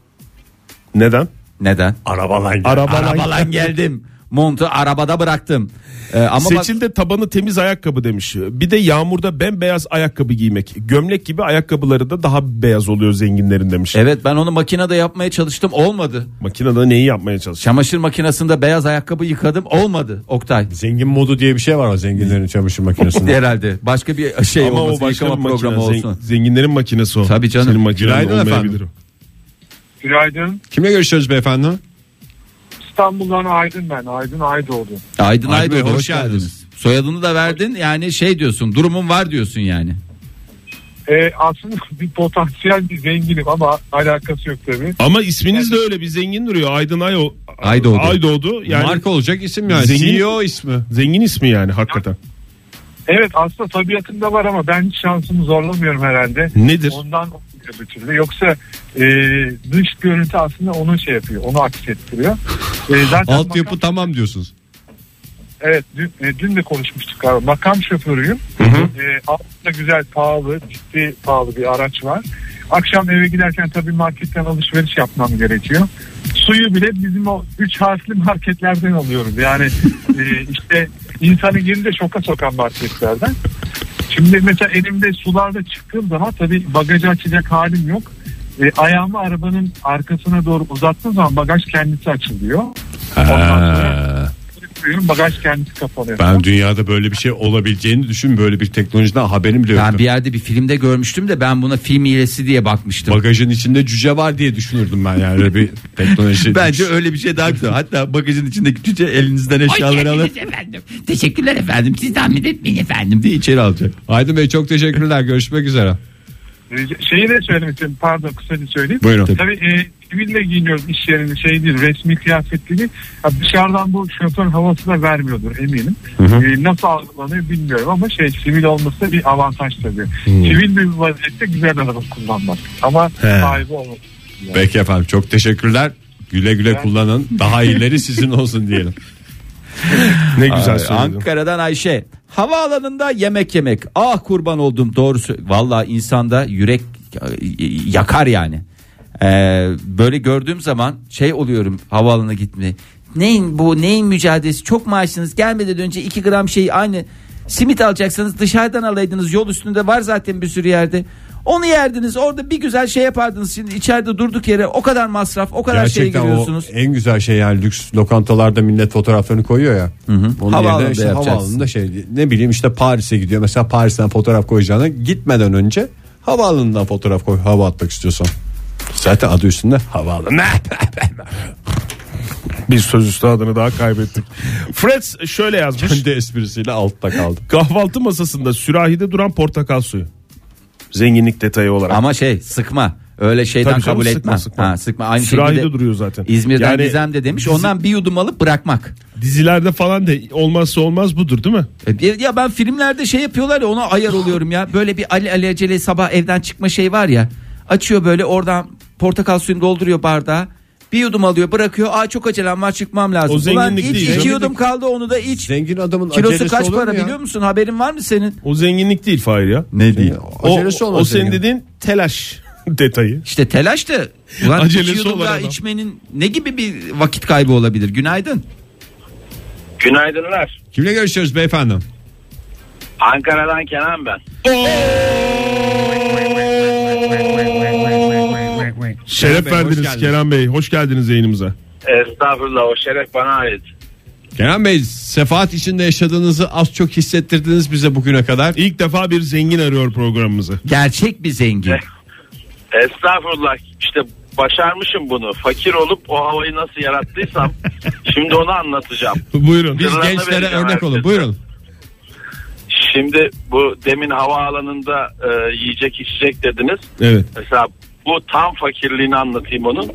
Neden? Neden? Arabalar Arabalar. Arabalan geldim. Montu arabada bıraktım. Ee, ama bak, Seçil de tabanı temiz ayakkabı demiş. Bir de yağmurda bembeyaz ayakkabı giymek. Gömlek gibi ayakkabıları da daha beyaz oluyor zenginlerin demiş. evet ben onu makinede yapmaya çalıştım olmadı. Makinede neyi yapmaya çalışıyor? Çamaşır makinesinde beyaz ayakkabı yıkadım olmadı Oktay. Zengin modu diye bir şey var o zenginlerin çamaşır makinesinde. Herhalde başka bir şey Ama o olması başka yıkama bir makine. programı Zen- olsun. zenginlerin makinesi o. Tabii canım. Senin makinen Günaydın efendim. o. Günaydın. Kimle görüşüyoruz beyefendi? İstanbul'dan Aydın ben. Aydın Aydoğdu. Aydın Aydın Aydın Bey, hoş, hoş geldiniz. geldiniz. Soyadını da verdin yani şey diyorsun durumun var diyorsun yani. Ee, aslında bir potansiyel bir zenginim ama alakası yok tabii. Ama isminiz de öyle bir zengin duruyor. Aydın Ayo, Aydoğdu. Aydoğdu. Yani Marka olacak isim yani. Zengin- CEO ismi. zengin ismi yani hakikaten. Evet aslında tabiatında var ama ben hiç şansımı zorlamıyorum herhalde. Nedir? Ondan olmuyor bir türlü. Yoksa e, dış görüntü aslında onu şey yapıyor. Onu aksettiriyor. E, zaten Altyapı makam- tamam diyorsunuz. Evet dün, e, dün de konuşmuştuk galiba. Makam şoförüyüm. E, altında güzel pahalı ciddi pahalı bir araç var. Akşam eve giderken tabii marketten alışveriş yapmam gerekiyor. Suyu bile bizim o üç harfli marketlerden alıyoruz. Yani e, işte insanı girince şoka sokan marketlerden. Şimdi mesela elimde sularda çıktığım zaman tabii bagajı açacak halim yok. E, ayağımı arabanın arkasına doğru uzattığım zaman bagaj kendisi açılıyor. Ondan sonra koyuyorum, bagaj kendisi kapanıyor. Ben dünyada böyle bir şey olabileceğini düşün böyle bir teknolojiden haberim bile Ben yoktu. bir yerde bir filmde görmüştüm de ben buna film hilesi diye bakmıştım. Bagajın içinde cüce var diye düşünürdüm ben yani öyle bir teknoloji. Bence öyle bir şey daha güzel. Hatta bagajın içindeki cüce elinizden eşyaları alır. efendim. Teşekkürler efendim. Siz zahmet etmeyin efendim. diye içeri alacak. Aydın Bey çok teşekkürler. Görüşmek üzere. E, Şeyi de söylemek istiyorum. Pardon kısaca söyleyeyim. Buyurun. Tabii e, siville giyiniyoruz iş yerinde şey değil resmi kıyafet değil. Ha, dışarıdan bu şoför havası da vermiyordur eminim. E, nasıl algılanıyor bilmiyorum ama şey sivil olması bir avantaj tabii. Sivil bir vaziyette güzel araba kullanmak ama sahibi olmak. Peki efendim çok teşekkürler. Güle güle kullanın. Daha iyileri sizin olsun diyelim. Ne güzel söyledin. Ankara'dan Ayşe. Havaalanında yemek yemek. Ah kurban oldum doğrusu. Valla insanda yürek yakar yani. Ee, böyle gördüğüm zaman şey oluyorum havaalanına gitmeye. Neyin bu neyin mücadelesi çok maaşınız gelmeden önce 2 gram şey aynı simit alacaksanız dışarıdan alaydınız yol üstünde var zaten bir sürü yerde. Onu yerdiniz orada bir güzel şey yapardınız şimdi içeride durduk yere o kadar masraf o kadar şey Gerçekten o giriyorsunuz. en güzel şey yani lüks lokantalarda millet fotoğraflarını koyuyor ya. Onun Havaalanında yerine işte yapacaksın. havaalanında şey ne bileyim işte Paris'e gidiyor. Mesela Paris'ten fotoğraf koyacağına gitmeden önce havaalanından fotoğraf koy hava atmak istiyorsan. Zaten adı üstünde havaalanı. Bir sözüstü adını daha kaybettik. Fred şöyle yazmış. Kendi esprisiyle altta kaldı. Kahvaltı masasında sürahide duran portakal suyu. Zenginlik detayı olarak. Ama şey sıkma. Öyle şeyden Tabii canım, kabul sıkma, etmem. sıkma. Ha, sıkma. Aynı Sürahide şekilde duruyor zaten. İzmir'den Yani Gizem de demiş. Ondan bir yudum alıp bırakmak. Dizilerde falan da olmazsa olmaz budur değil mi? E, Ya ben filmlerde şey yapıyorlar ya ona ayar oluyorum ya. Böyle bir Ali Ali acele sabah evden çıkma şey var ya. Açıyor böyle oradan portakal suyunu dolduruyor bardağa. Bir yudum alıyor bırakıyor. Aa çok acelem var çıkmam lazım. O zenginlik Ulan iç değil, iki zenginlik. yudum kaldı onu da iç. Zengin adamın Kilosu kaç para biliyor musun? Haberin var mı senin? O zenginlik değil Fahir ya. Ne değil? O, Acelesi o olmaz senin zengin. dediğin telaş detayı. İşte telaş da ulan Acelesi iki yudum olan daha adam. içmenin ne gibi bir vakit kaybı olabilir? Günaydın. Günaydınlar. Kimle görüşüyoruz beyefendi? Ankara'dan Kenan ben. Şeref Bey, hoş verdiniz. Kerem Bey. Hoş geldiniz yayınımıza. Estağfurullah o şeref bana ait. Kenan Bey sefaat içinde yaşadığınızı az çok hissettirdiniz bize bugüne kadar. İlk defa bir zengin arıyor programımızı. Gerçek bir zengin. Estağfurullah işte başarmışım bunu. Fakir olup o havayı nasıl yarattıysam şimdi onu anlatacağım. Buyurun. Biz Sırlarını gençlere örnek olun. herkese. Buyurun. Şimdi bu demin havaalanında e, yiyecek içecek dediniz. Evet. Mesela bu tam fakirliğini anlatayım onun.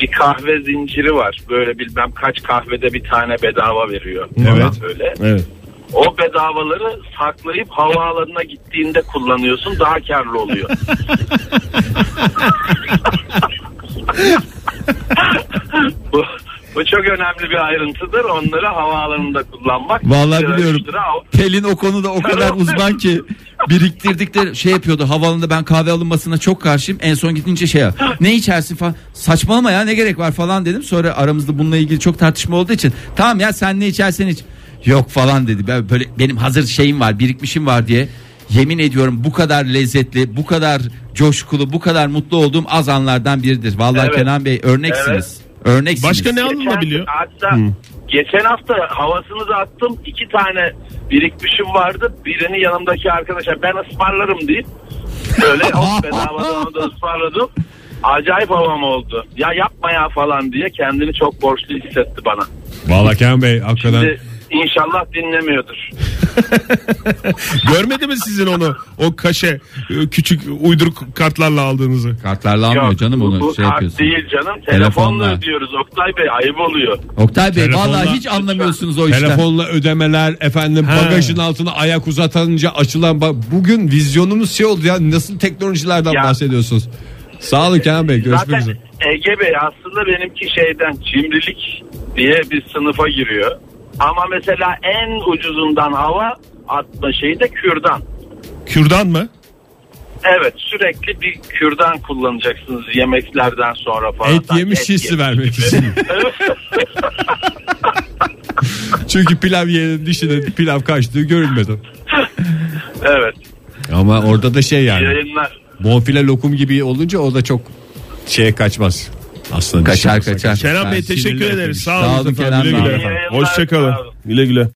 Bir kahve zinciri var. Böyle bilmem kaç kahvede bir tane bedava veriyor. Evet. Böyle. Evet. O bedavaları saklayıp havaalanına gittiğinde kullanıyorsun daha karlı oluyor. bu, bu çok önemli bir ayrıntıdır. Onları havaalanında kullanmak. Vallahi biliyorum. Pelin o konuda o kadar uzman ki biriktirdikleri şey yapıyordu. Havaalanında ben kahve alınmasına çok karşıyım. En son gidince şey ya, ne içersin falan. Saçmalama ya ne gerek var falan dedim. Sonra aramızda bununla ilgili çok tartışma olduğu için tamam ya sen ne içersen iç. Yok falan dedi. Ben böyle benim hazır şeyim var, birikmişim var diye. Yemin ediyorum bu kadar lezzetli, bu kadar coşkulu, bu kadar mutlu olduğum az anlardan biridir. Vallahi Evet. Kenan Bey örneksiniz. Örneksiniz. Başka ne Geçen- alınabiliyor? Hatta geçen hafta havasını da attım. iki tane birikmişim vardı. Birini yanımdaki arkadaşa ben ısmarlarım deyip böyle hop bedavadan onu da ısmarladım. Acayip havam oldu. Ya yapma ya falan diye kendini çok borçlu hissetti bana. Vallahi Kenan Bey hakikaten Şimdi inşallah dinlemiyordur. Görmedi mi sizin onu? O kaşe e, küçük uyduruk kartlarla aldığınızı. Kartlarla almıyor Yok, canım bu- onu bu şey kart yapıyorsun. değil canım. Telefonla. Telefonla ödüyoruz Oktay Bey ayıp oluyor. Oktay Bey Telefonla- vallahi hiç anlamıyorsunuz o işten. telefonla ödemeler efendim He. bagajın altına ayak uzatınca açılan bugün vizyonumuz şey oldu ya nasıl teknolojilerden Ya. bahsediyorsunuz. Sağ olun Kenan Bey görüşmek Zaten üzere. Ege Bey aslında benimki şeyden cimrilik diye bir sınıfa giriyor. Ama mesela en ucuzundan hava atma şeyi de kürdan. Kürdan mı? Evet sürekli bir kürdan kullanacaksınız yemeklerden sonra falan. Et yemiş Et hissi yemiş vermek için. Çünkü pilav yiyenin dişine pilav kaçtığı görülmedi. evet Ama orada da şey yani yayınlar. bonfile lokum gibi olunca o da çok şeye kaçmaz. Aslında Kaçar dişimize kaçar. Kenan Bey teşekkür ederiz. Sağ Sağ olun. Kenan Bey. Hoşçakalın. Güle güle.